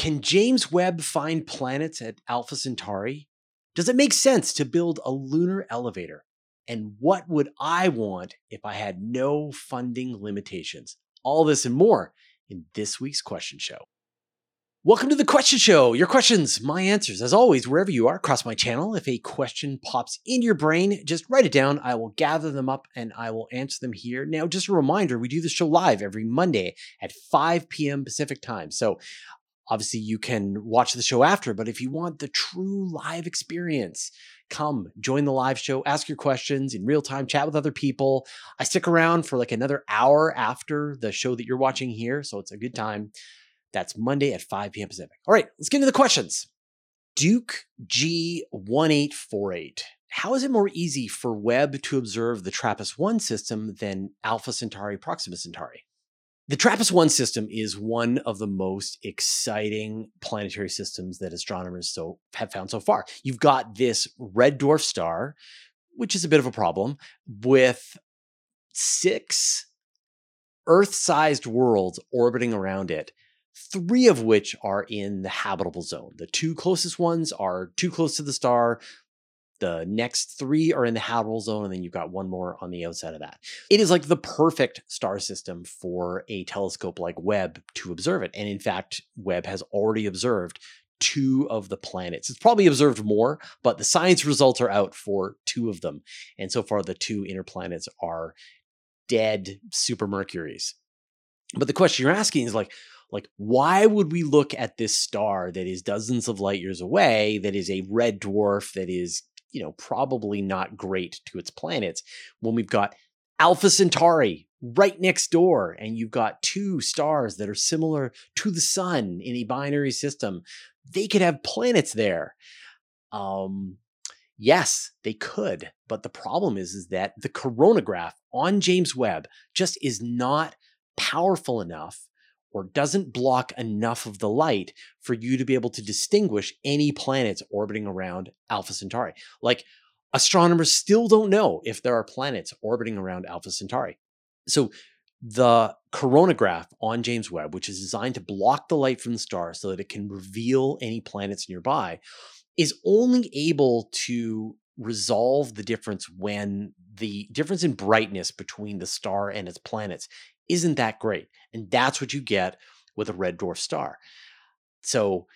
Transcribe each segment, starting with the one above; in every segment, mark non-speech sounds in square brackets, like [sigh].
Can James Webb find planets at Alpha Centauri? Does it make sense to build a lunar elevator? And what would I want if I had no funding limitations? All this and more in this week's question show. Welcome to the question show. Your questions, my answers. As always, wherever you are across my channel, if a question pops in your brain, just write it down. I will gather them up and I will answer them here. Now, just a reminder we do the show live every Monday at 5 p.m. Pacific time. So obviously, you can watch the show after, but if you want the true live experience, come join the live show, ask your questions in real time, chat with other people. I stick around for like another hour after the show that you're watching here. So it's a good time. That's Monday at 5 p.m. Pacific. All right, let's get into the questions. Duke G1848. How is it more easy for Webb to observe the TRAPPIST 1 system than Alpha Centauri Proxima Centauri? The TRAPPIST 1 system is one of the most exciting planetary systems that astronomers so have found so far. You've got this red dwarf star, which is a bit of a problem, with six Earth-sized worlds orbiting around it three of which are in the habitable zone. The two closest ones are too close to the star. The next three are in the habitable zone, and then you've got one more on the outside of that. It is like the perfect star system for a telescope like Webb to observe it. And in fact, Webb has already observed two of the planets. It's probably observed more, but the science results are out for two of them. And so far, the two inner planets are dead super Mercuries. But the question you're asking is like, like, why would we look at this star that is dozens of light years away, that is a red dwarf, that is, you know, probably not great to its planets, when we've got Alpha Centauri right next door, and you've got two stars that are similar to the sun in a binary system? They could have planets there. Um, yes, they could, but the problem is, is that the coronagraph on James Webb just is not powerful enough or doesn't block enough of the light for you to be able to distinguish any planets orbiting around Alpha Centauri. Like astronomers still don't know if there are planets orbiting around Alpha Centauri. So the coronagraph on James Webb, which is designed to block the light from the star so that it can reveal any planets nearby, is only able to resolve the difference when the difference in brightness between the star and its planets isn't that great. And that's what you get with a red dwarf star. So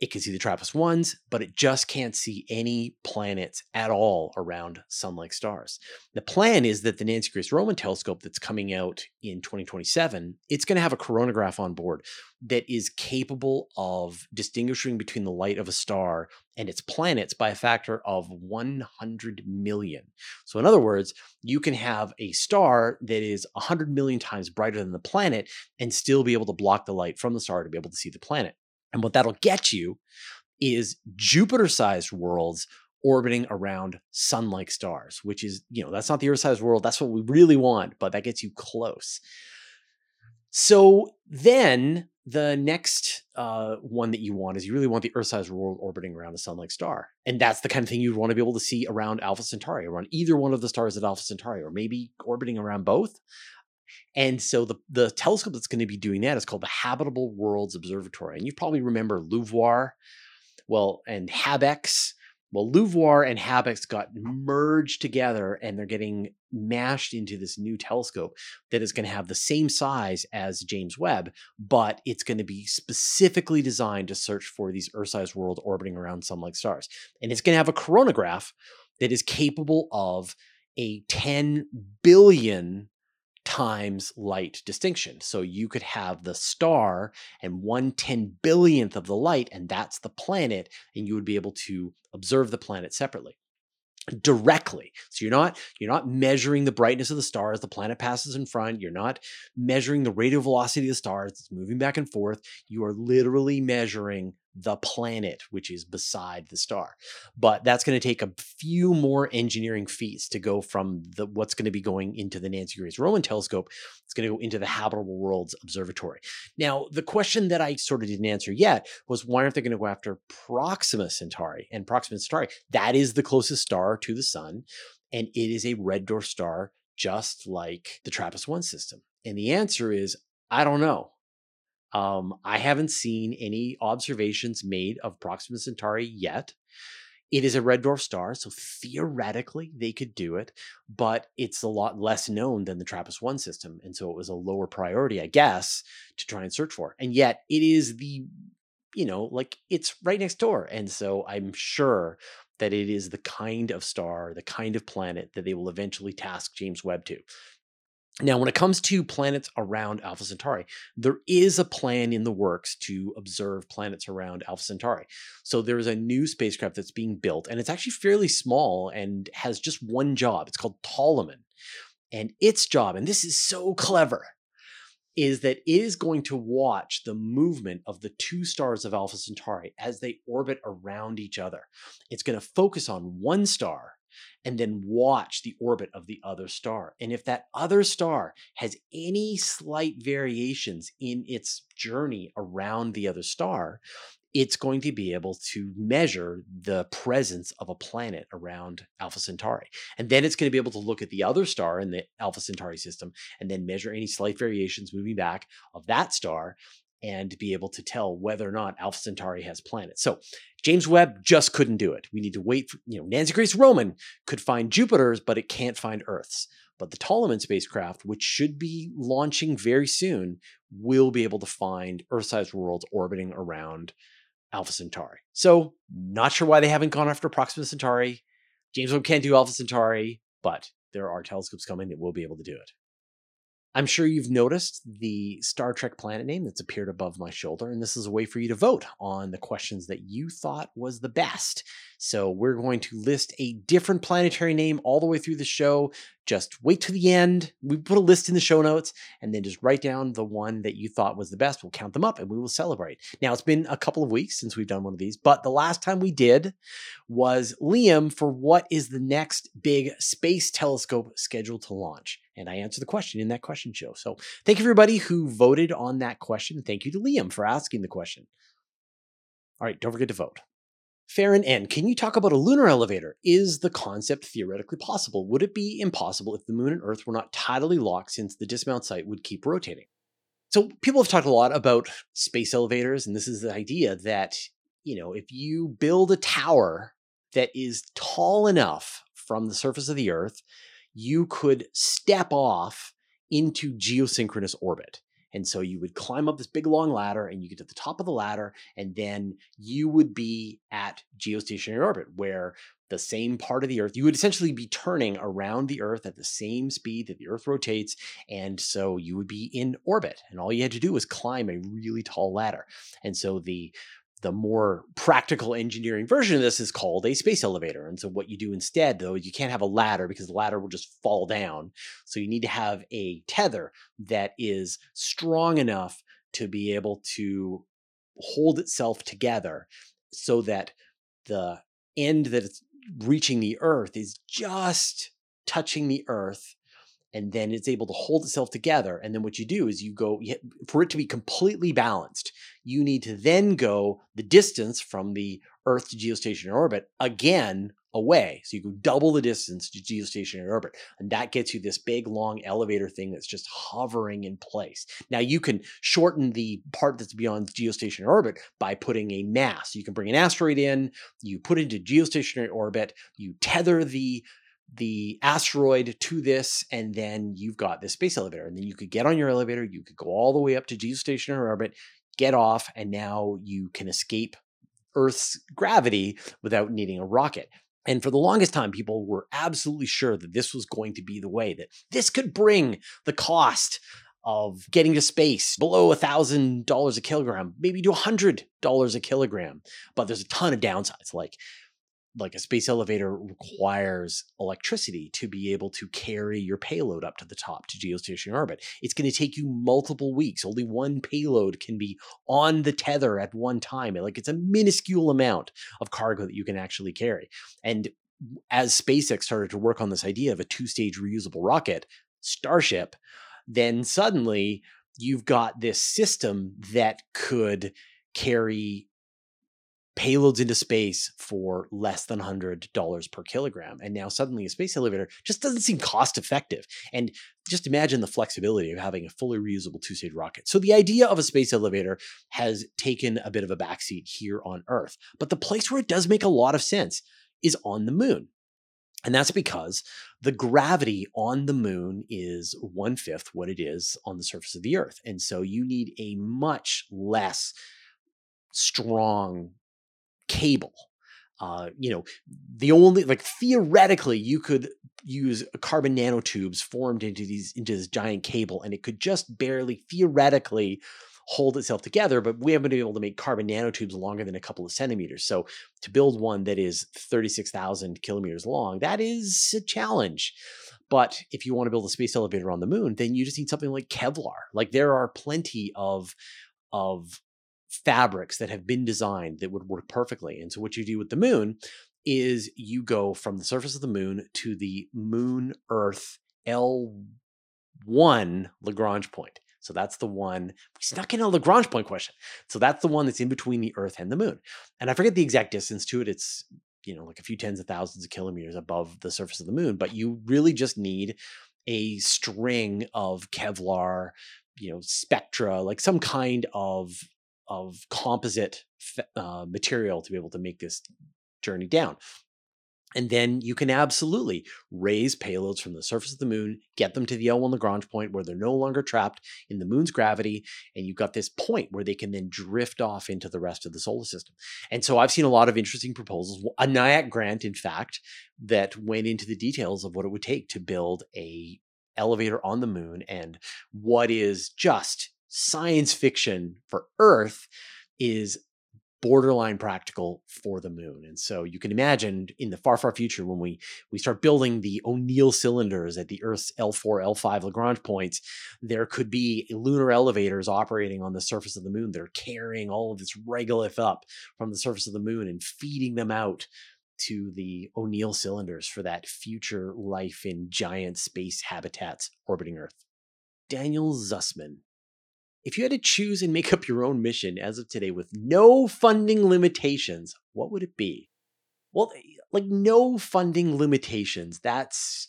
it can see the TRAPPIST ones, but it just can't see any planets at all around sun like stars. The plan is that the Nancy Grace Roman telescope that's coming out in 2027, it's going to have a coronagraph on board that is capable of distinguishing between the light of a star and its planets by a factor of 100 million. So, in other words, you can have a star that is 100 million times brighter than the planet and still be able to block the light from the star to be able to see the planet. And what that'll get you is Jupiter sized worlds orbiting around sun like stars, which is, you know, that's not the Earth sized world. That's what we really want, but that gets you close. So then the next uh, one that you want is you really want the Earth sized world orbiting around a sun like star. And that's the kind of thing you'd want to be able to see around Alpha Centauri, around either one of the stars at Alpha Centauri, or maybe orbiting around both. And so the, the telescope that's going to be doing that is called the Habitable Worlds Observatory. And you probably remember LUVOIR, well, and HabEx. Well, LUVOIR and HabEx got merged together and they're getting mashed into this new telescope that is going to have the same size as James Webb, but it's going to be specifically designed to search for these Earth-sized worlds orbiting around sun-like stars. And it's going to have a coronagraph that is capable of a 10 billion times light distinction. So you could have the star and one ten billionth of the light, and that's the planet, and you would be able to observe the planet separately directly. So you're not you're not measuring the brightness of the star as the planet passes in front. You're not measuring the radial velocity of the stars it's moving back and forth. You are literally measuring the planet, which is beside the star. But that's going to take a few more engineering feats to go from the what's going to be going into the Nancy Grace Roman telescope. It's going to go into the Habitable Worlds Observatory. Now, the question that I sort of didn't answer yet was why aren't they going to go after Proxima Centauri? And Proxima Centauri, that is the closest star to the sun, and it is a red dwarf star, just like the TRAPPIST 1 system. And the answer is I don't know. Um, I haven't seen any observations made of Proxima Centauri yet. It is a red dwarf star, so theoretically they could do it, but it's a lot less known than the TRAPPIST 1 system. And so it was a lower priority, I guess, to try and search for. And yet it is the, you know, like it's right next door. And so I'm sure that it is the kind of star, the kind of planet that they will eventually task James Webb to. Now, when it comes to planets around Alpha Centauri, there is a plan in the works to observe planets around Alpha Centauri. So there's a new spacecraft that's being built, and it's actually fairly small and has just one job. It's called TOLIMAN. And its job, and this is so clever, is that it is going to watch the movement of the two stars of Alpha Centauri as they orbit around each other. It's going to focus on one star and then watch the orbit of the other star. And if that other star has any slight variations in its journey around the other star, it's going to be able to measure the presence of a planet around Alpha Centauri. And then it's going to be able to look at the other star in the Alpha Centauri system and then measure any slight variations moving back of that star and be able to tell whether or not Alpha Centauri has planets. So James Webb just couldn't do it. We need to wait for, you know, Nancy Grace Roman could find Jupiter's, but it can't find Earth's. But the TOLIMAN spacecraft, which should be launching very soon, will be able to find Earth-sized worlds orbiting around Alpha Centauri. So, not sure why they haven't gone after Proxima Centauri. James Webb can't do Alpha Centauri, but there are telescopes coming that will be able to do it. I'm sure you've noticed the Star Trek planet name that's appeared above my shoulder, and this is a way for you to vote on the questions that you thought was the best. So we're going to list a different planetary name all the way through the show. Just wait to the end. We put a list in the show notes and then just write down the one that you thought was the best. We'll count them up and we will celebrate. Now, it's been a couple of weeks since we've done one of these, but the last time we did was Liam for what is the next big space telescope scheduled to launch. And I answered the question in that question show. So thank you, everybody who voted on that question. Thank you to Liam for asking the question. All right, don't forget to vote. Farron N, can you talk about a lunar elevator? Is the concept theoretically possible? Would it be impossible if the moon and Earth were not tidally locked since the dismount site would keep rotating? So people have talked a lot about space elevators, and this is the idea that, you know, if you build a tower that is tall enough from the surface of the Earth, you could step off into geosynchronous orbit. And so you would climb up this big long ladder and you get to the top of the ladder, and then you would be at geostationary orbit, where the same part of the Earth, you would essentially be turning around the Earth at the same speed that the Earth rotates. And so you would be in orbit. And all you had to do was climb a really tall ladder. And so the the more practical engineering version of this is called a space elevator. And so what you do instead, though, you can't have a ladder because the ladder will just fall down. So you need to have a tether that is strong enough to be able to hold itself together so that the end that it's reaching the earth is just touching the earth and then it's able to hold itself together. And then what you do is you go for it to be completely balanced. You need to then go the distance from the Earth to geostationary orbit again away. So you go double the distance to geostationary orbit. And that gets you this big, long elevator thing that's just hovering in place. Now you can shorten the part that's beyond geostationary orbit by putting a mass. You can bring an asteroid in, you put it into geostationary orbit, you tether the the asteroid to this, and then you've got this space elevator. And then you could get on your elevator, you could go all the way up to geostationary orbit, get off, and now you can escape Earth's gravity without needing a rocket. And for the longest time, people were absolutely sure that this was going to be the way, that this could bring the cost of getting to space below a thousand dollars a kilogram, maybe to a hundred dollars a kilogram. But there's a ton of downsides, like like a space elevator requires electricity to be able to carry your payload up to the top to geostationary orbit. It's going to take you multiple weeks. Only one payload can be on the tether at one time. Like it's a minuscule amount of cargo that you can actually carry. And as SpaceX started to work on this idea of a two-stage reusable rocket, Starship, then suddenly you've got this system that could carry payloads into space for less than $100 per kilogram. And now suddenly a space elevator just doesn't seem cost effective. And just imagine the flexibility of having a fully reusable two stage rocket. So the idea of a space elevator has taken a bit of a backseat here on Earth. But the place where it does make a lot of sense is on the moon. And that's because the gravity on the moon is one fifth what it is on the surface of the Earth. And so you need a much less strong cable. Uh, you know, the only like theoretically you could use carbon nanotubes formed into these into this giant cable, and it could just barely theoretically hold itself together, but we haven't been able to make carbon nanotubes longer than a couple of centimeters. So to build one that is 36,000 kilometers long, that is a challenge. But if you want to build a space elevator on the moon, then you just need something like Kevlar. Like there are plenty of of fabrics that have been designed that would work perfectly. And so what you do with the moon is you go from the surface of the moon to the moon earth L1 Lagrange point. So that's the one we snuck in a Lagrange point question. So that's the one that's in between the Earth and the Moon. And I forget the exact distance to it. It's you know like a few tens of thousands of kilometers above the surface of the Moon. But you really just need a string of Kevlar, you know, spectra, like some kind of of composite uh, material to be able to make this journey down. And then you can absolutely raise payloads from the surface of the moon, get them to the L1 Lagrange point where they're no longer trapped in the moon's gravity. And you've got this point where they can then drift off into the rest of the solar system. And so I've seen a lot of interesting proposals. A NIAC grant, in fact, that went into the details of what it would take to build a elevator on the moon and what is just science fiction for Earth is borderline practical for the moon. And so you can imagine in the far, far future when we we start building the O'Neill cylinders at the Earth's L4, L5 Lagrange points, there could be lunar elevators operating on the surface of the moon that are carrying all of this regolith up from the surface of the moon and feeding them out to the O'Neill cylinders for that future life in giant space habitats orbiting Earth. Daniel Zussman if you had to choose and make up your own mission as of today with no funding limitations, what would it be? Well, eh, like no funding limitations. That's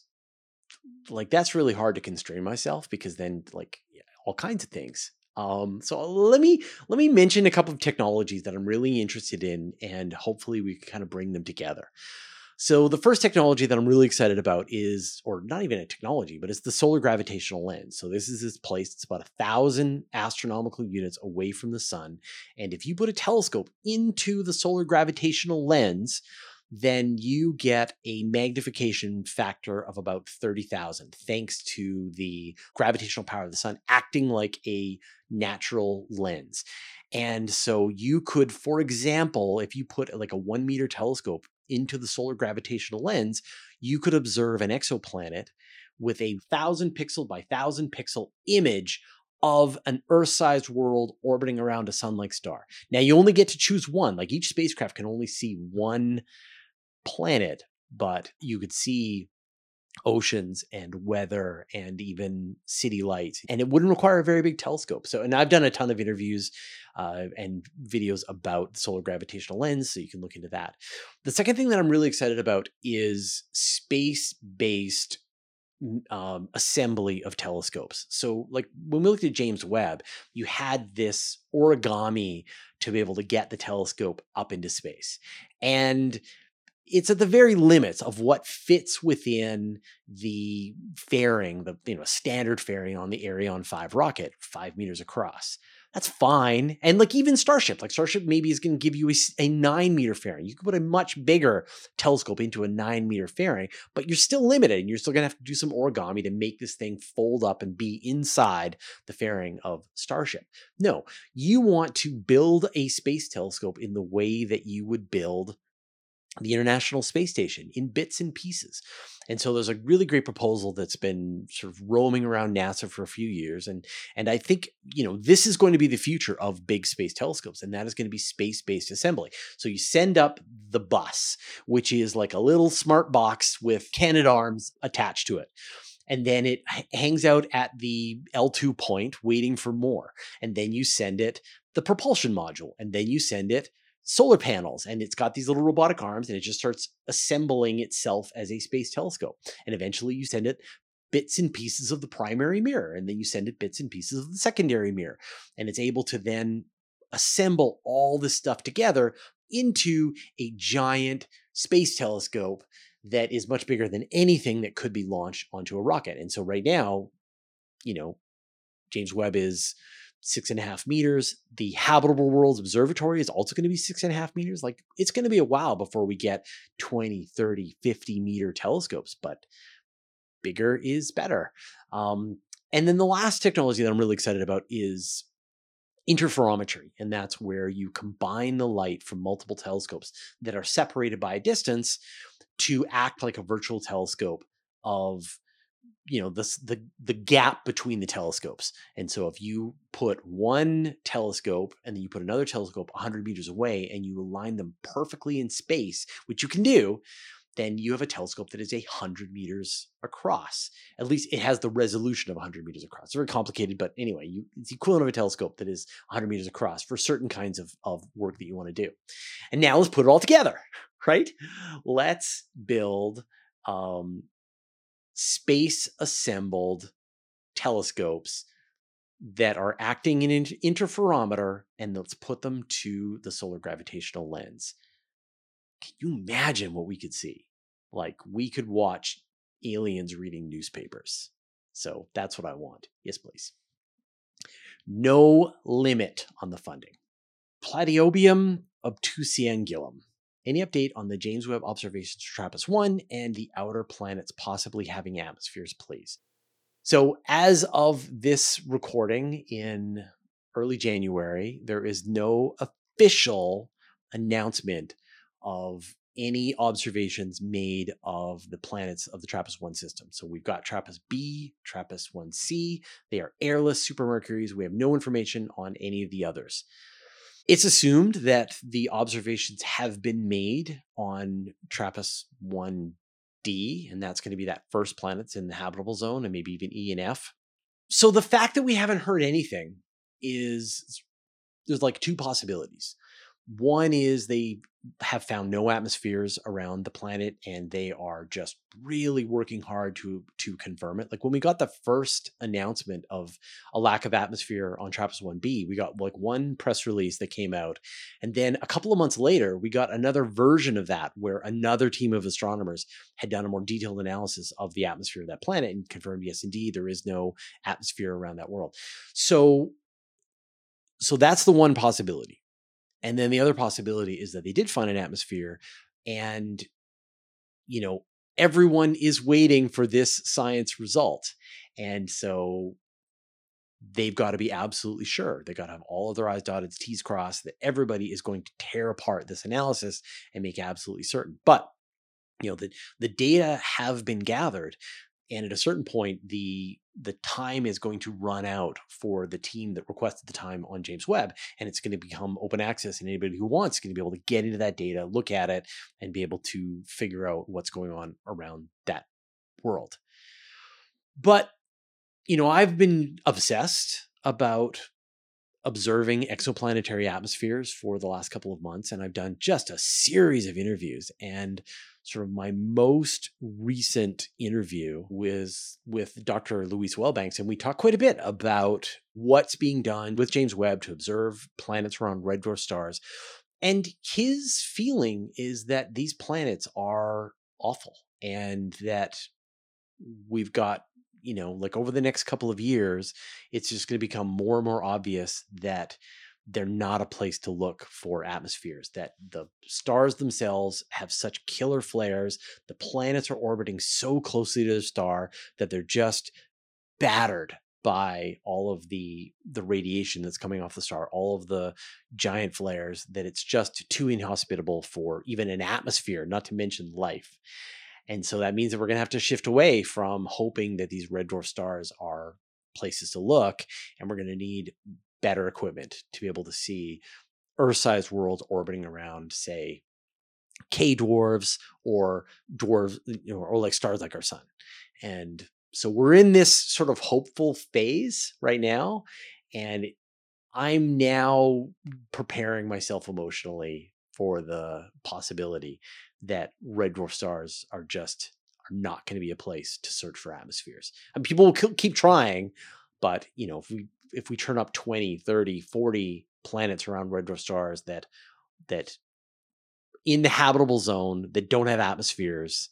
like that's really hard to constrain myself because then like all kinds of things. Um, so let me let me mention a couple of technologies that I'm really interested in, and hopefully we can kind of bring them together. So the first technology that I'm really excited about is, or not even a technology, but it's the solar gravitational lens. So this is this place that's about a thousand astronomical units away from the sun. And if you put a telescope into the solar gravitational lens, then you get a magnification factor of about 30,000 thanks to the gravitational power of the sun acting like a natural lens. And so you could, for example, if you put like a one meter telescope into the solar gravitational lens, you could observe an exoplanet with a thousand pixel by thousand pixel image of an Earth sized world orbiting around a sun like star. Now, you only get to choose one, like each spacecraft can only see one planet, but you could see oceans and weather and even city lights and it wouldn't require a very big telescope so and i've done a ton of interviews uh, and videos about the solar gravitational lens so you can look into that the second thing that i'm really excited about is space based um, assembly of telescopes. So, like when we looked at James Webb, you had this origami to be able to get the telescope up into space. And it's at the very limits of what fits within the fairing, the you know standard fairing on the Ariane 5 rocket, five meters across. That's fine. And like even Starship, like Starship maybe is going to give you a, a, nine meter fairing. You can put a much bigger telescope into a nine meter fairing, but you're still limited and you're still going to have to do some origami to make this thing fold up and be inside the fairing of Starship. No, you want to build a space telescope in the way that you would build the International Space Station in bits and pieces. And so there's a really great proposal that's been sort of roaming around NASA for a few years. And, and I think, you know, this is going to be the future of big space telescopes, and that is going to be space-based assembly. So you send up the bus, which is like a little smart box with Canadarms attached to it and then it hangs out at the L2 point waiting for more. And then you send it the propulsion module, and then you send it solar panels and it's got these little robotic arms and it just starts assembling itself as a space telescope. And eventually you send it bits and pieces of the primary mirror and then you send it bits and pieces of the secondary mirror. And it's able to then assemble all this stuff together into a giant space telescope that is much bigger than anything that could be launched onto a rocket. And so right now, you know, James Webb is six and a half meters. The Habitable Worlds Observatory is also going to be six and a half meters. Like it's going to be a while before we get 20, 30, 50 meter telescopes, but bigger is better. Um, and then the last technology that I'm really excited about is interferometry. And that's where you combine the light from multiple telescopes that are separated by a distance to act like a virtual telescope of you know the the the gap between the telescopes. And so if you put one telescope and then you put another telescope 100 meters away and you align them perfectly in space which you can do then you have a telescope that is a 100 meters across. At least it has the resolution of 100 meters across. It's very complicated but anyway you, it's equivalent of a telescope that is 100 meters across for certain kinds of, of work that you want to do. And now let's put it all together [laughs] right? Let's build um, space assembled telescopes that are acting in an interferometer and let's put them to the solar gravitational lens. Can you imagine what we could see? Like we could watch aliens reading newspapers. So that's what I want. Yes, please. No limit on the funding. Platyobium obtusiangulum. Any update on the James Webb observations for TRAPPIST 1 and the outer planets possibly having atmospheres, please? So, as of this recording in early January, there is no official announcement of any observations made of the planets of the TRAPPIST 1 system. So we've got TRAPPIST B, TRAPPIST 1C. They are airless supermercuries. We have no information on any of the others. It's assumed that the observations have been made on TRAPPIST 1D, and that's going to be that first planet's in the habitable zone, and maybe even E and F. So the fact that we haven't heard anything is there's like two possibilities. One is they have found no atmospheres around the planet and they are just really working hard to to confirm it. Like when we got the first announcement of a lack of atmosphere on TRAPPIST 1b, we got like one press release that came out and then a couple of months later we got another version of that where another team of astronomers had done a more detailed analysis of the atmosphere of that planet and confirmed yes indeed there is no atmosphere around that world. So so that's the one possibility and then the other possibility is that they did find an atmosphere and, you know, everyone is waiting for this science result. And so they've got to be absolutely sure. They've got to have all of their I's dotted, T's crossed, that everybody is going to tear apart this analysis and make absolutely certain. But you know the the data have been gathered and at a certain point the the time is going to run out for the team that requested the time on James Webb and it's going to become open access and anybody who wants is going to be able to get into that data look at it and be able to figure out what's going on around that world. But you know I've been obsessed about observing exoplanetary atmospheres for the last couple of months and I've done just a series of interviews and sort of my most recent interview was with Dr. Luis Welbanks and we talked quite a bit about what's being done with James Webb to observe planets around red dwarf stars and his feeling is that these planets are awful and that we've got you know, like over the next couple of years, it's just going to become more and more obvious that they're not a place to look for atmospheres, that the stars themselves have such killer flares. The planets are orbiting so closely to the star that they're just battered by all of the the radiation that's coming off the star all of the giant flares that it's just too inhospitable for even an atmosphere not to mention life and so that means that we're going to have to shift away from hoping that these red dwarf stars are places to look. And we're going to need better equipment to be able to see Earth sized worlds orbiting around, say, K dwarves or dwarves, you know, or like stars like our sun. And so we're in this sort of hopeful phase right now. And I'm now preparing myself emotionally for the possibility that red dwarf stars are just are not going to be a place to search for atmospheres. And people will keep trying, but you know, if we if we turn up 20, 30, 40 planets around red dwarf stars that that in the habitable zone that don't have atmospheres,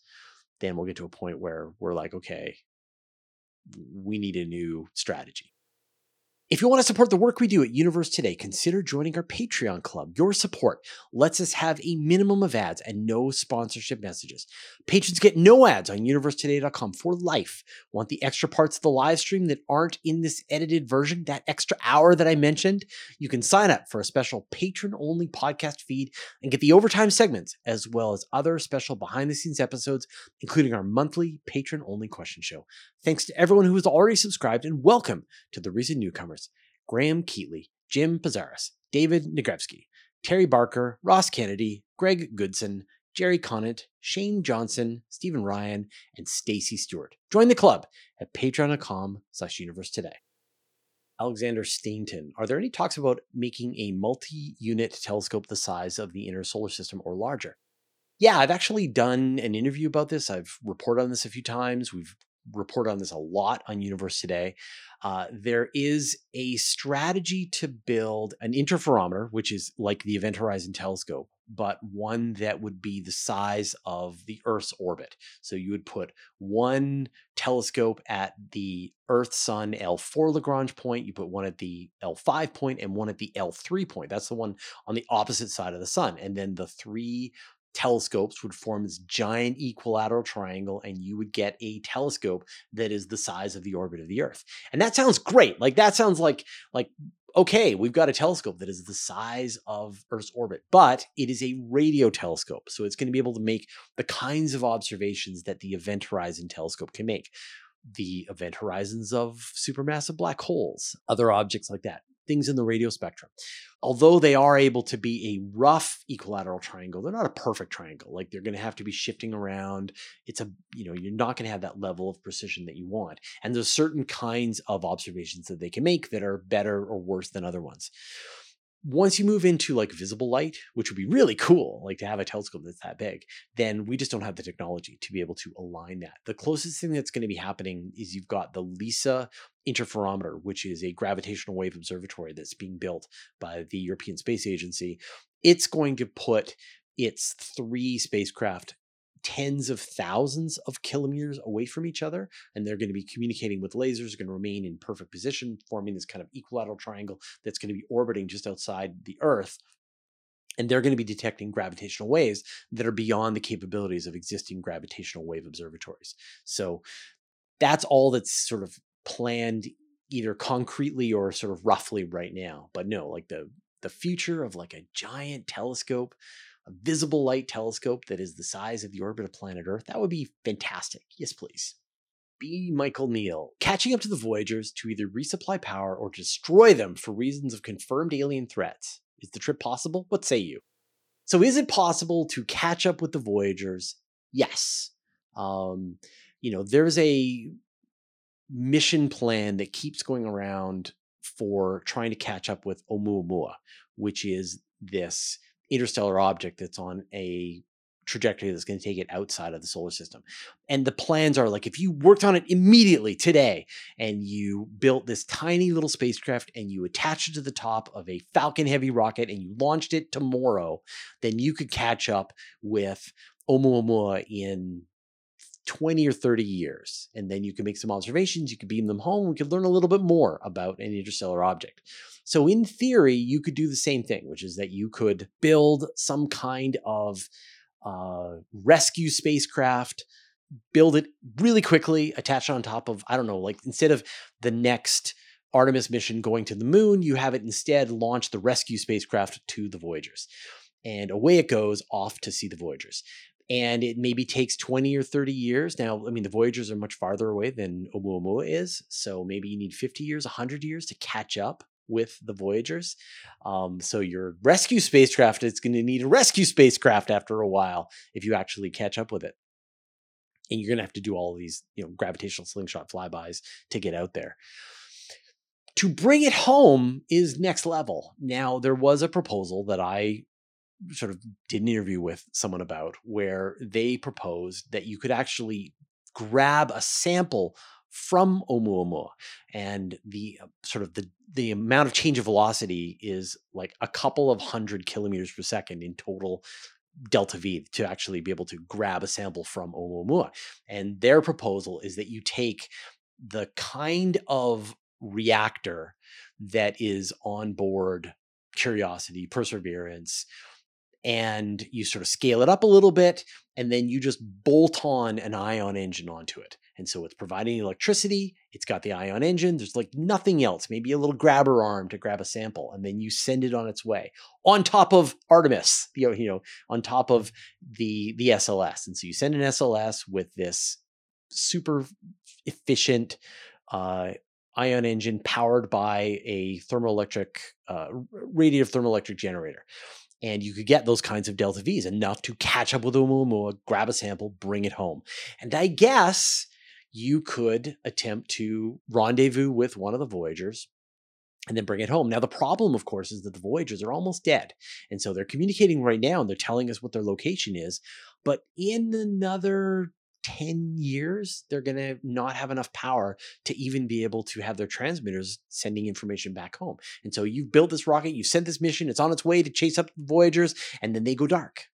then we'll get to a point where we're like, okay, we need a new strategy. If you want to support the work we do at Universe Today, consider joining our Patreon club. Your support lets us have a minimum of ads and no sponsorship messages. Patrons get no ads on universetoday.com for life. Want the extra parts of the live stream that aren't in this edited version, that extra hour that I mentioned? You can sign up for a special patron only podcast feed and get the overtime segments, as well as other special behind the scenes episodes, including our monthly patron only question show. Thanks to everyone who has already subscribed, and welcome to the recent newcomers Graham Keatley, Jim Pizarris, David Nagrevsky, Terry Barker, Ross Kennedy, Greg Goodson, Jerry Conant, Shane Johnson, Stephen Ryan, and Stacy Stewart. Join the club at patreon.com slash universe today. Alexander Stainton, are there any talks about making a multi-unit telescope the size of the inner solar system or larger? Yeah, I've actually done an interview about this. I've reported on this a few times. We've report on this a lot on Universe Today. Uh, there is a strategy to build an interferometer, which is like the Event Horizon Telescope, but one that would be the size of the Earth's orbit. So you would put one telescope at the Earth Sun L4 Lagrange point, you put one at the L5 point, and one at the L3 point. That's the one on the opposite side of the sun. And then the three telescopes would form this giant equilateral triangle and you would get a telescope that is the size of the orbit of the earth. And that sounds great. Like that sounds like like okay we've got a telescope that is the size of earth's orbit but it is a radio telescope so it's going to be able to make the kinds of observations that the event horizon telescope can make. The event horizons of supermassive black holes other objects like that things in the radio spectrum. Although they are able to be a rough equilateral triangle, they're not a perfect triangle. Like they're going to have to be shifting around. It's a, you know, you're not going to have that level of precision that you want. And there's certain kinds of observations that they can make that are better or worse than other ones once you move into like visible light, which would be really cool, like to have a telescope that's that big, then we just don't have the technology to be able to align that. The closest thing that's going to be happening is you've got the LISA interferometer, which is a gravitational wave observatory that's being built by the European Space Agency. It's going to put its three spacecraft tens of thousands of kilometers away from each other, and they're going to be communicating with lasers, going to remain in perfect position, forming this kind of equilateral triangle that's going to be orbiting just outside the Earth. And they're going to be detecting gravitational waves that are beyond the capabilities of existing gravitational wave observatories. So that's all that's sort of planned either concretely or sort of roughly right now. But no, like the the future of like a giant telescope a visible light telescope that is the size of the orbit of planet Earth, that would be fantastic. Yes, please. B. Michael Neal, catching up to the Voyagers to either resupply power or destroy them for reasons of confirmed alien threats. Is the trip possible? What say you? So, is it possible to catch up with the Voyagers? Yes. Um, you know, there's a mission plan that keeps going around for trying to catch up with Oumuamua, which is this interstellar object that's on a trajectory that's going to take it outside of the solar system. And the plans are like if you worked on it immediately today and you built this tiny little spacecraft and you attached it to the top of a Falcon Heavy rocket and you launched it tomorrow, then you could catch up with Oumuamua in 20 or 30 years. And then you can make some observations, you could beam them home, we could learn a little bit more about an interstellar object. So, in theory, you could do the same thing, which is that you could build some kind of uh, rescue spacecraft, build it really quickly, attach it on top of, I don't know, like instead of the next Artemis mission going to the moon, you have it instead launch the rescue spacecraft to the Voyagers. And away it goes off to see the Voyagers and it maybe takes 20 or 30 years. Now, I mean, the Voyagers are much farther away than Oumuamua is, so maybe you need 50 years, 100 years to catch up with the Voyagers. Um, so your rescue spacecraft is going to need a rescue spacecraft after a while if you actually catch up with it. And you're going to have to do all these, you know, gravitational slingshot flybys to get out there. To bring it home is next level. Now, there was a proposal that I sort of did an interview with someone about where they proposed that you could actually grab a sample from Oumuamua, and the uh, sort of the the amount of change of velocity is like a couple of hundred kilometers per second in total delta V to actually be able to grab a sample from Oumuamua. And their proposal is that you take the kind of reactor that is on board Curiosity, Perseverance, and you sort of scale it up a little bit, and then you just bolt on an ion engine onto it. And so it's providing electricity, it's got the ion engine, there's like nothing else, maybe a little grabber arm to grab a sample, and then you send it on its way on top of Artemis, you know, you know on top of the the SLS. And so you send an SLS with this super efficient uh, ion engine powered by a thermoelectric, uh, radiative thermoelectric generator and you could get those kinds of delta V's enough to catch up with Oumuamua, grab a sample, bring it home. And I guess you could attempt to rendezvous with one of the Voyagers and then bring it home. Now, the problem, of course, is that the Voyagers are almost dead. And so they're communicating right now and they're telling us what their location is. But in another 10 years, they're going to not have enough power to even be able to have their transmitters sending information back home. And so you've built this rocket, you sent this mission, it's on its way to chase up the Voyagers, and then they go dark.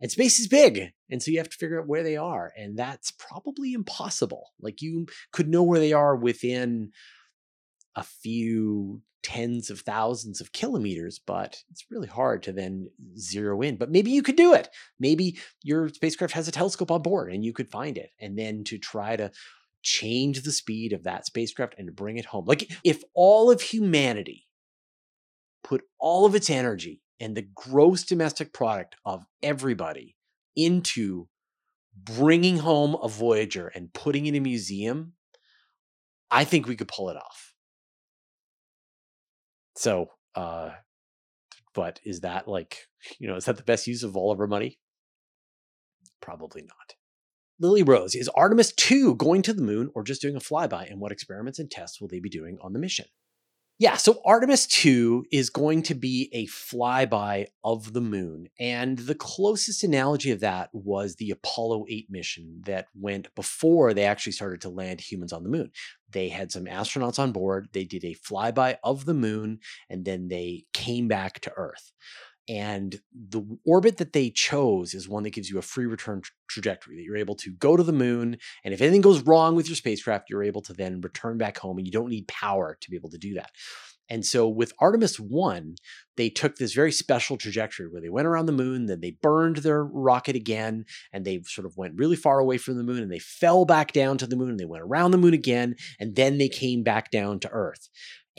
And space is big. And so you have to figure out where they are. And that's probably impossible. Like you could know where they are within a few tens of thousands of kilometers, but it's really hard to then zero in. But maybe you could do it. Maybe your spacecraft has a telescope on board and you could find it. And then to try to change the speed of that spacecraft and bring it home. Like if all of humanity put all of its energy and the gross domestic product of everybody into bringing home a Voyager and putting it in a museum, I think we could pull it off. So, uh, but is that like, you know, is that the best use of all of our money? Probably not. Lily Rose, is Artemis 2 going to the moon or just doing a flyby? And what experiments and tests will they be doing on the mission? Yeah, so Artemis 2 is going to be a flyby of the moon. And the closest analogy of that was the Apollo 8 mission that went before they actually started to land humans on the moon. They had some astronauts on board, they did a flyby of the moon, and then they came back to Earth. And the orbit that they chose is one that gives you a free return tra- trajectory that you're able to go to the moon. And if anything goes wrong with your spacecraft, you're able to then return back home and you don't need power to be able to do that. And so with Artemis 1, they took this very special trajectory where they went around the moon, then they burned their rocket again, and they sort of went really far away from the moon, and they fell back down to the moon, and they went around the moon again, and then they came back down to Earth.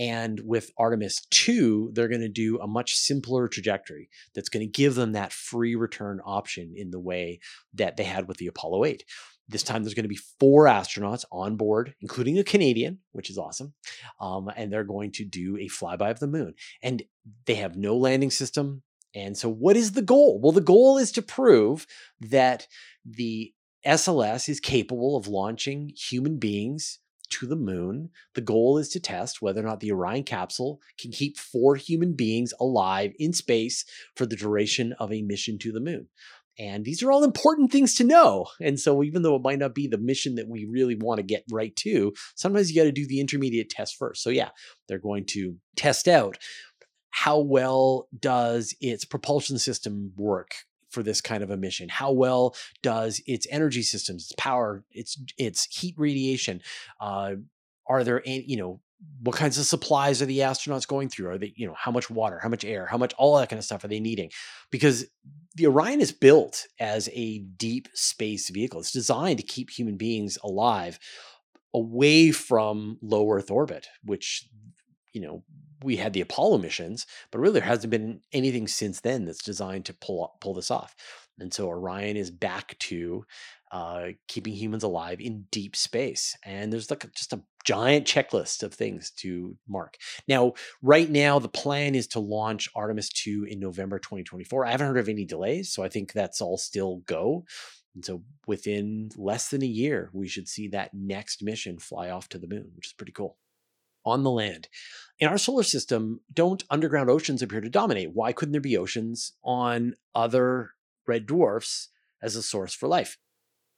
And with Artemis 2, they're going to do a much simpler trajectory that's going to give them that free return option in the way that they had with the Apollo 8. This time, there's going to be four astronauts on board, including a Canadian, which is awesome. Um, and they're going to do a flyby of the moon. And they have no landing system. And so, what is the goal? Well, the goal is to prove that the SLS is capable of launching human beings to the moon. The goal is to test whether or not the Orion capsule can keep four human beings alive in space for the duration of a mission to the moon. And these are all important things to know. And so, even though it might not be the mission that we really want to get right to, sometimes you got to do the intermediate test first. So, yeah, they're going to test out how well does its propulsion system work for this kind of a mission? How well does its energy systems, its power, its its heat radiation? Uh, are there any, you know, what kinds of supplies are the astronauts going through? Are they, you know, how much water, how much air, how much all that kind of stuff are they needing? Because the Orion is built as a deep space vehicle. It's designed to keep human beings alive away from low Earth orbit, which, you know, we had the Apollo missions, but really there hasn't been anything since then that's designed to pull pull this off. And so Orion is back to uh, keeping humans alive in deep space. And there's like a, just a giant checklist of things to mark. Now, right now, the plan is to launch Artemis 2 in November 2024. I haven't heard of any delays, so I think that's all still go. And so within less than a year, we should see that next mission fly off to the moon, which is pretty cool. On the land. In our solar system, don't underground oceans appear to dominate? Why couldn't there be oceans on other red dwarfs as a source for life?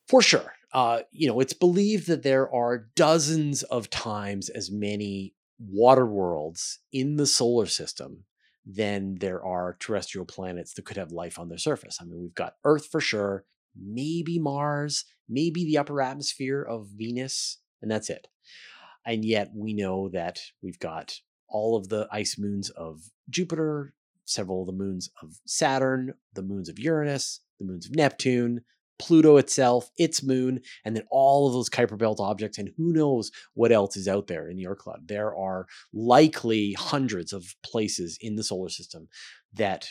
For sure. Uh, you know, it's believed that there are dozens of times as many water worlds in the solar system than there are terrestrial planets that could have life on their surface. I mean, we've got Earth for sure, maybe Mars, maybe the upper atmosphere of Venus, and that's it. And yet we know that we've got all of the ice moons of Jupiter, several of the moons of Saturn, the moons of Uranus, the moons of Neptune, Pluto itself, its moon, and then all of those Kuiper Belt objects, and who knows what else is out there in the Oort cloud. There are likely hundreds of places in the solar system that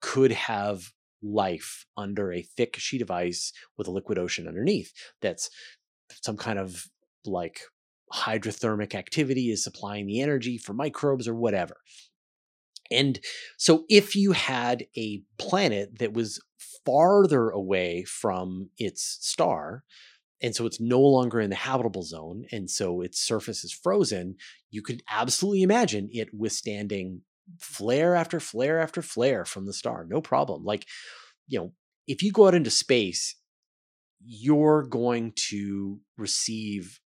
could have life under a thick sheet of ice with a liquid ocean underneath. That's some kind of like hydrothermic activity is supplying the energy for microbes or whatever. And so, if you had a planet that was farther away from its star, and so it's no longer in the habitable zone, and so its surface is frozen, you could absolutely imagine it withstanding flare after flare after flare from the star, no problem. Like, you know, if you go out into space, you're going to receive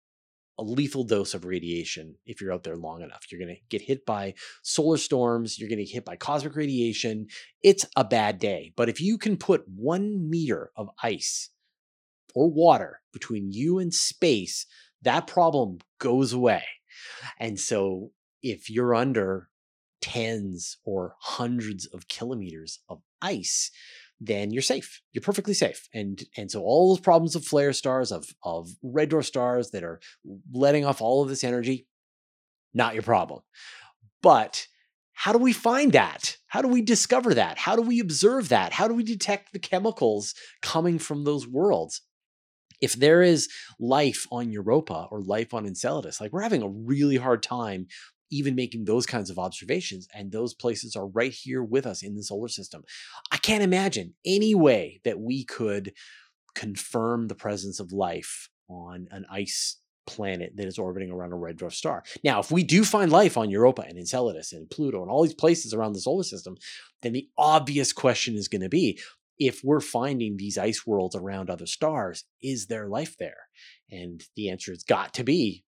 a lethal dose of radiation if you're out there long enough. You're going to get hit by solar storms, you're going to get hit by cosmic radiation. It's a bad day. But if you can put one meter of ice or water between you and space, that problem goes away. And so if you're under tens or hundreds of kilometers of ice, then you're safe. You're perfectly safe. And and so all those problems of flare stars, of of red dwarf stars that are letting off all of this energy, not your problem. But how do we find that? How do we discover that? How do we observe that? How do we detect the chemicals coming from those worlds? If there is life on Europa or life on Enceladus, like we're having a really hard time even making those kinds of observations. And those places are right here with us in the solar system. I can't imagine any way that we could confirm the presence of life on an ice planet that is orbiting around a red dwarf star. Now, if we do find life on Europa and Enceladus and Pluto and all these places around the solar system, then the obvious question is going to be if we're finding these ice worlds around other stars, is there life there? And the answer has got to be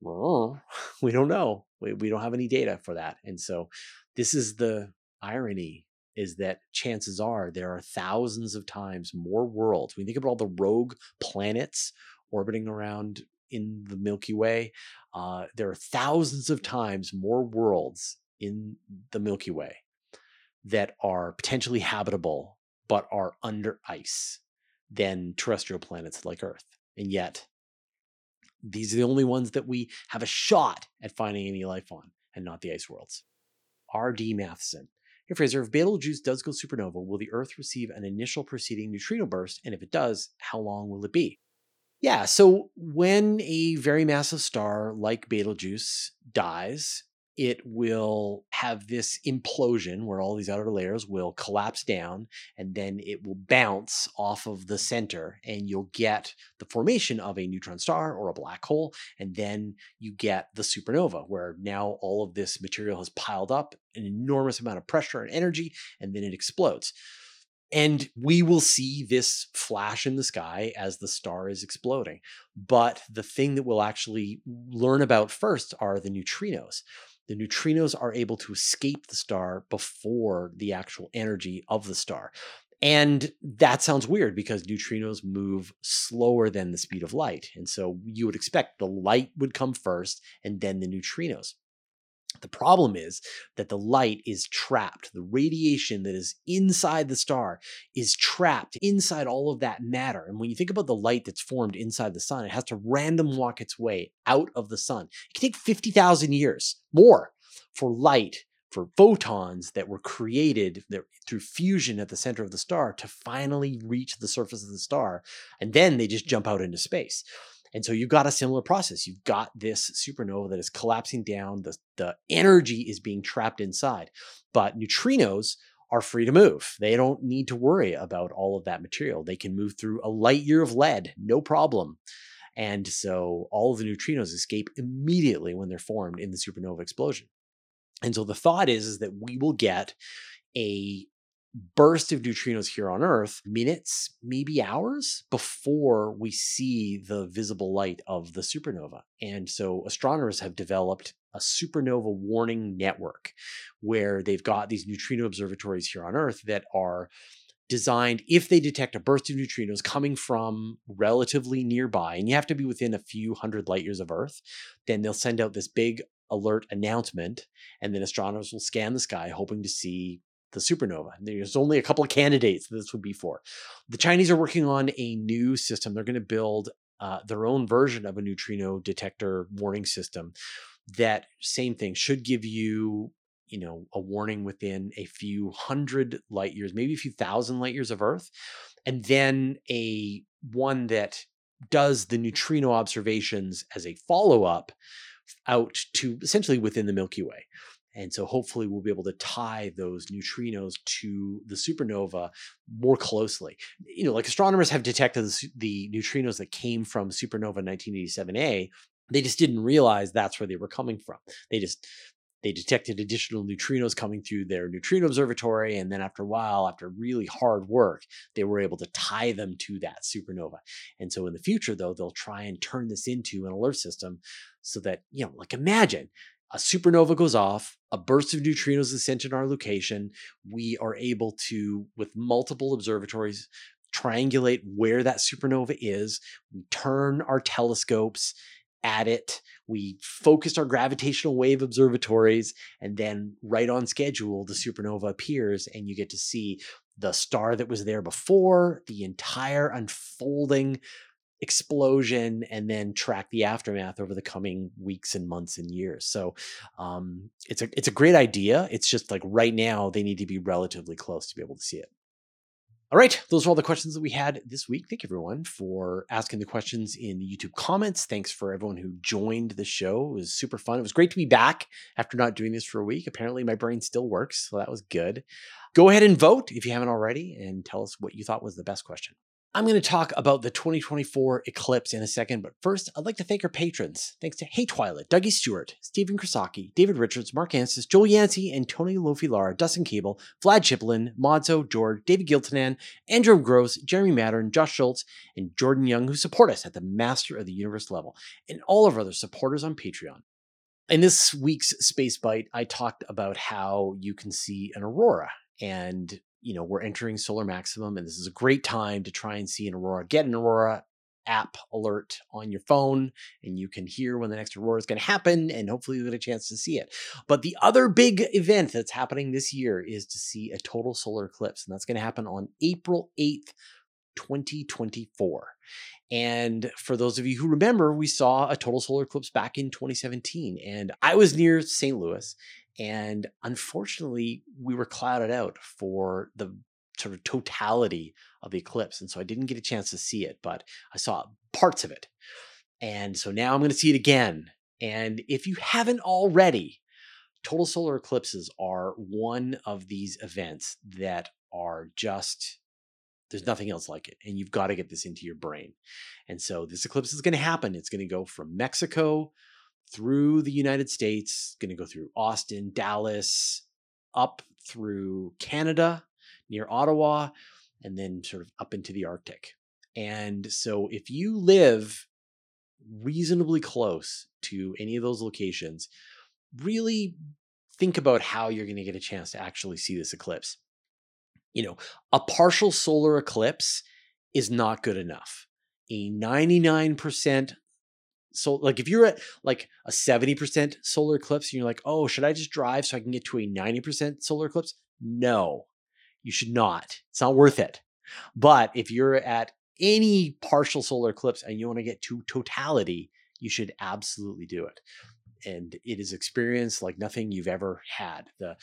well, [laughs] we don't know. We, we don't have any data for that. And so this is the irony is that chances are there are thousands of times more worlds. When you think about all the rogue planets orbiting around in the Milky Way, uh, there are thousands of times more worlds in the Milky Way that are potentially habitable but are under ice than terrestrial planets like Earth. And yet, these are the only ones that we have a shot at finding any life on, and not the ice worlds. R.D. Matheson. Hey Fraser, if Betelgeuse does go supernova, will the Earth receive an initial preceding neutrino burst? And if it does, how long will it be? Yeah, so when a very massive star like Betelgeuse dies, it will have this implosion where all these outer layers will collapse down and then it will bounce off of the center and you'll get the formation of a neutron star or a black hole and then you get the supernova where now all of this material has piled up an enormous amount of pressure and energy and then it explodes and we will see this flash in the sky as the star is exploding. But the thing that we'll actually learn about first are the neutrinos the neutrinos are able to escape the star before the actual energy of the star. And that sounds weird because neutrinos move slower than the speed of light. And so you would expect the light would come first and then the neutrinos. The problem is that the light is trapped. The radiation that is inside the star is trapped inside all of that matter. And when you think about the light that's formed inside the sun, it has to random walk its way out of the sun. It can take 50,000 years more for light, for photons that were created through fusion at the center of the star to finally reach the surface of the star. And then they just jump out into space. And so you've got a similar process. You've got this supernova that is collapsing down, the, the energy is being trapped inside. But neutrinos are free to move. They don't need to worry about all of that material. They can move through a light year of lead, no problem. And so all of the neutrinos escape immediately when they're formed in the supernova explosion. And so the thought is, is that we will get a burst of neutrinos here on Earth minutes, maybe hours before we see the visible light of the supernova. And so astronomers have developed a supernova warning network where they've got these neutrino observatories here on Earth that are designed if they detect a burst of neutrinos coming from relatively nearby, and you have to be within a few hundred light years of Earth, then they'll send out this big alert announcement, and then astronomers will scan the sky hoping to see the supernova. There's only a couple of candidates that this would be for. The Chinese are working on a new system. They're going to build uh, their own version of a neutrino detector warning system that same thing should give you you know a warning within a few hundred light years maybe a few thousand light years of earth and then a one that does the neutrino observations as a follow-up out to essentially within the milky way and so hopefully we'll be able to tie those neutrinos to the supernova more closely. You know, like astronomers have detected the, the neutrinos that came from supernova 1987A. They just didn't realize that's where they were coming from. They just they detected additional neutrinos coming through their neutrino observatory and then after a while after really hard work they were able to tie them to that supernova and so in the future though they'll try and turn this into an alert system so that you know like imagine a supernova goes off, a burst of neutrinos is sent in our location. We are able to, with multiple observatories, triangulate where that supernova is. We turn our telescopes at it. We focused our gravitational wave observatories, and then right on schedule, the supernova appears, and you get to see the star that was there before, the entire unfolding explosion and then track the aftermath over the coming weeks and months and years. So um, it's a it's a great idea. It's just like right now they need to be relatively close to be able to see it. All right, those are all the questions that we had this week. Thank you everyone for asking the questions in the YouTube comments. Thanks for everyone who joined the show. It was super fun. It was great to be back after not doing this for a week. Apparently, my brain still works, so that was good. Go ahead and vote if you haven't already and tell us what you thought was the best question. I'm going to talk about the 2024 eclipse in a second, but first, I'd like to thank our patrons. Thanks to Hey Twilight, Dougie Stewart, Stephen Krasaki, David Richards, Mark Ansis, Joel Yancey, Antonio Lofilar, Dustin Cable, Vlad Chiplin, Modzo, George, David Giltanan, Andrew Gross, Jeremy Mattern, Josh Schultz, and Jordan Young, who support us at the Master of the Universe level, and all of our other supporters on Patreon. In this week's Space Bite, I talked about how you can see an aurora. And you know, we're entering solar maximum and this is a great time to try and see an aurora. Get an aurora app alert on your phone and you can hear when the next aurora is going to happen and hopefully you get a chance to see it. But the other big event that's happening this year is to see a total solar eclipse and that's going to happen on April 8th, 2024. And for those of you who remember, we saw a total solar eclipse back in 2017 and I was near St. Louis and unfortunately, we were clouded out for the sort of totality of the eclipse. And so I didn't get a chance to see it, but I saw parts of it. And so now I'm going to see it again. And if you haven't already, total solar eclipses are one of these events that are just there's nothing else like it and you've got to get this into your brain and so this eclipse is going to happen it's going to go from mexico through the United States, going to go through Austin, Dallas, up through Canada near Ottawa, and then sort of up into the Arctic. And so if you live reasonably close to any of those locations, really think about how you're going to get a chance to actually see this eclipse. You know, a partial solar eclipse is not good enough. A 99% so like if you're at like a 70% solar eclipse and you're like, oh, should I just drive so I can get to a 90% solar eclipse? No, you should not. It's not worth it. But if you're at any partial solar eclipse and you want to get to totality, you should absolutely do it. And it is experience like nothing you've ever had. The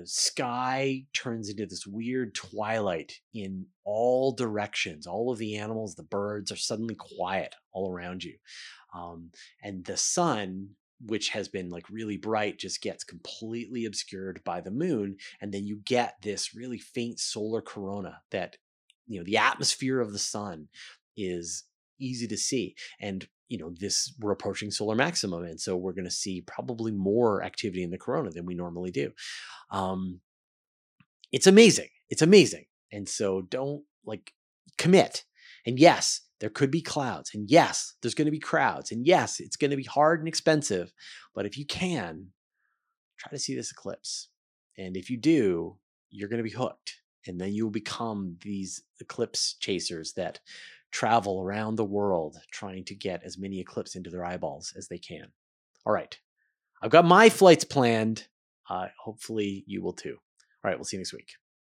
the sky turns into this weird twilight in all directions. All of the animals, the birds are suddenly quiet all around you. Um, and the sun, which has been like really bright, just gets completely obscured by the moon. And then you get this really faint solar corona that, you know, the atmosphere of the sun is easy to see. And you know, this we're approaching solar maximum, and so we're going to see probably more activity in the corona than we normally do. Um, it's amazing. It's amazing. And so don't like commit. And yes, there could be clouds. And yes, there's going to be crowds. And yes, it's going to be hard and expensive. But if you can, try to see this eclipse. And if you do, you're going to be hooked. And then you'll become these eclipse chasers that travel around the world trying to get as many eclipses into their eyeballs as they can. All right. I've got my flights planned. Uh, hopefully, you will too. All right. We'll see you next week.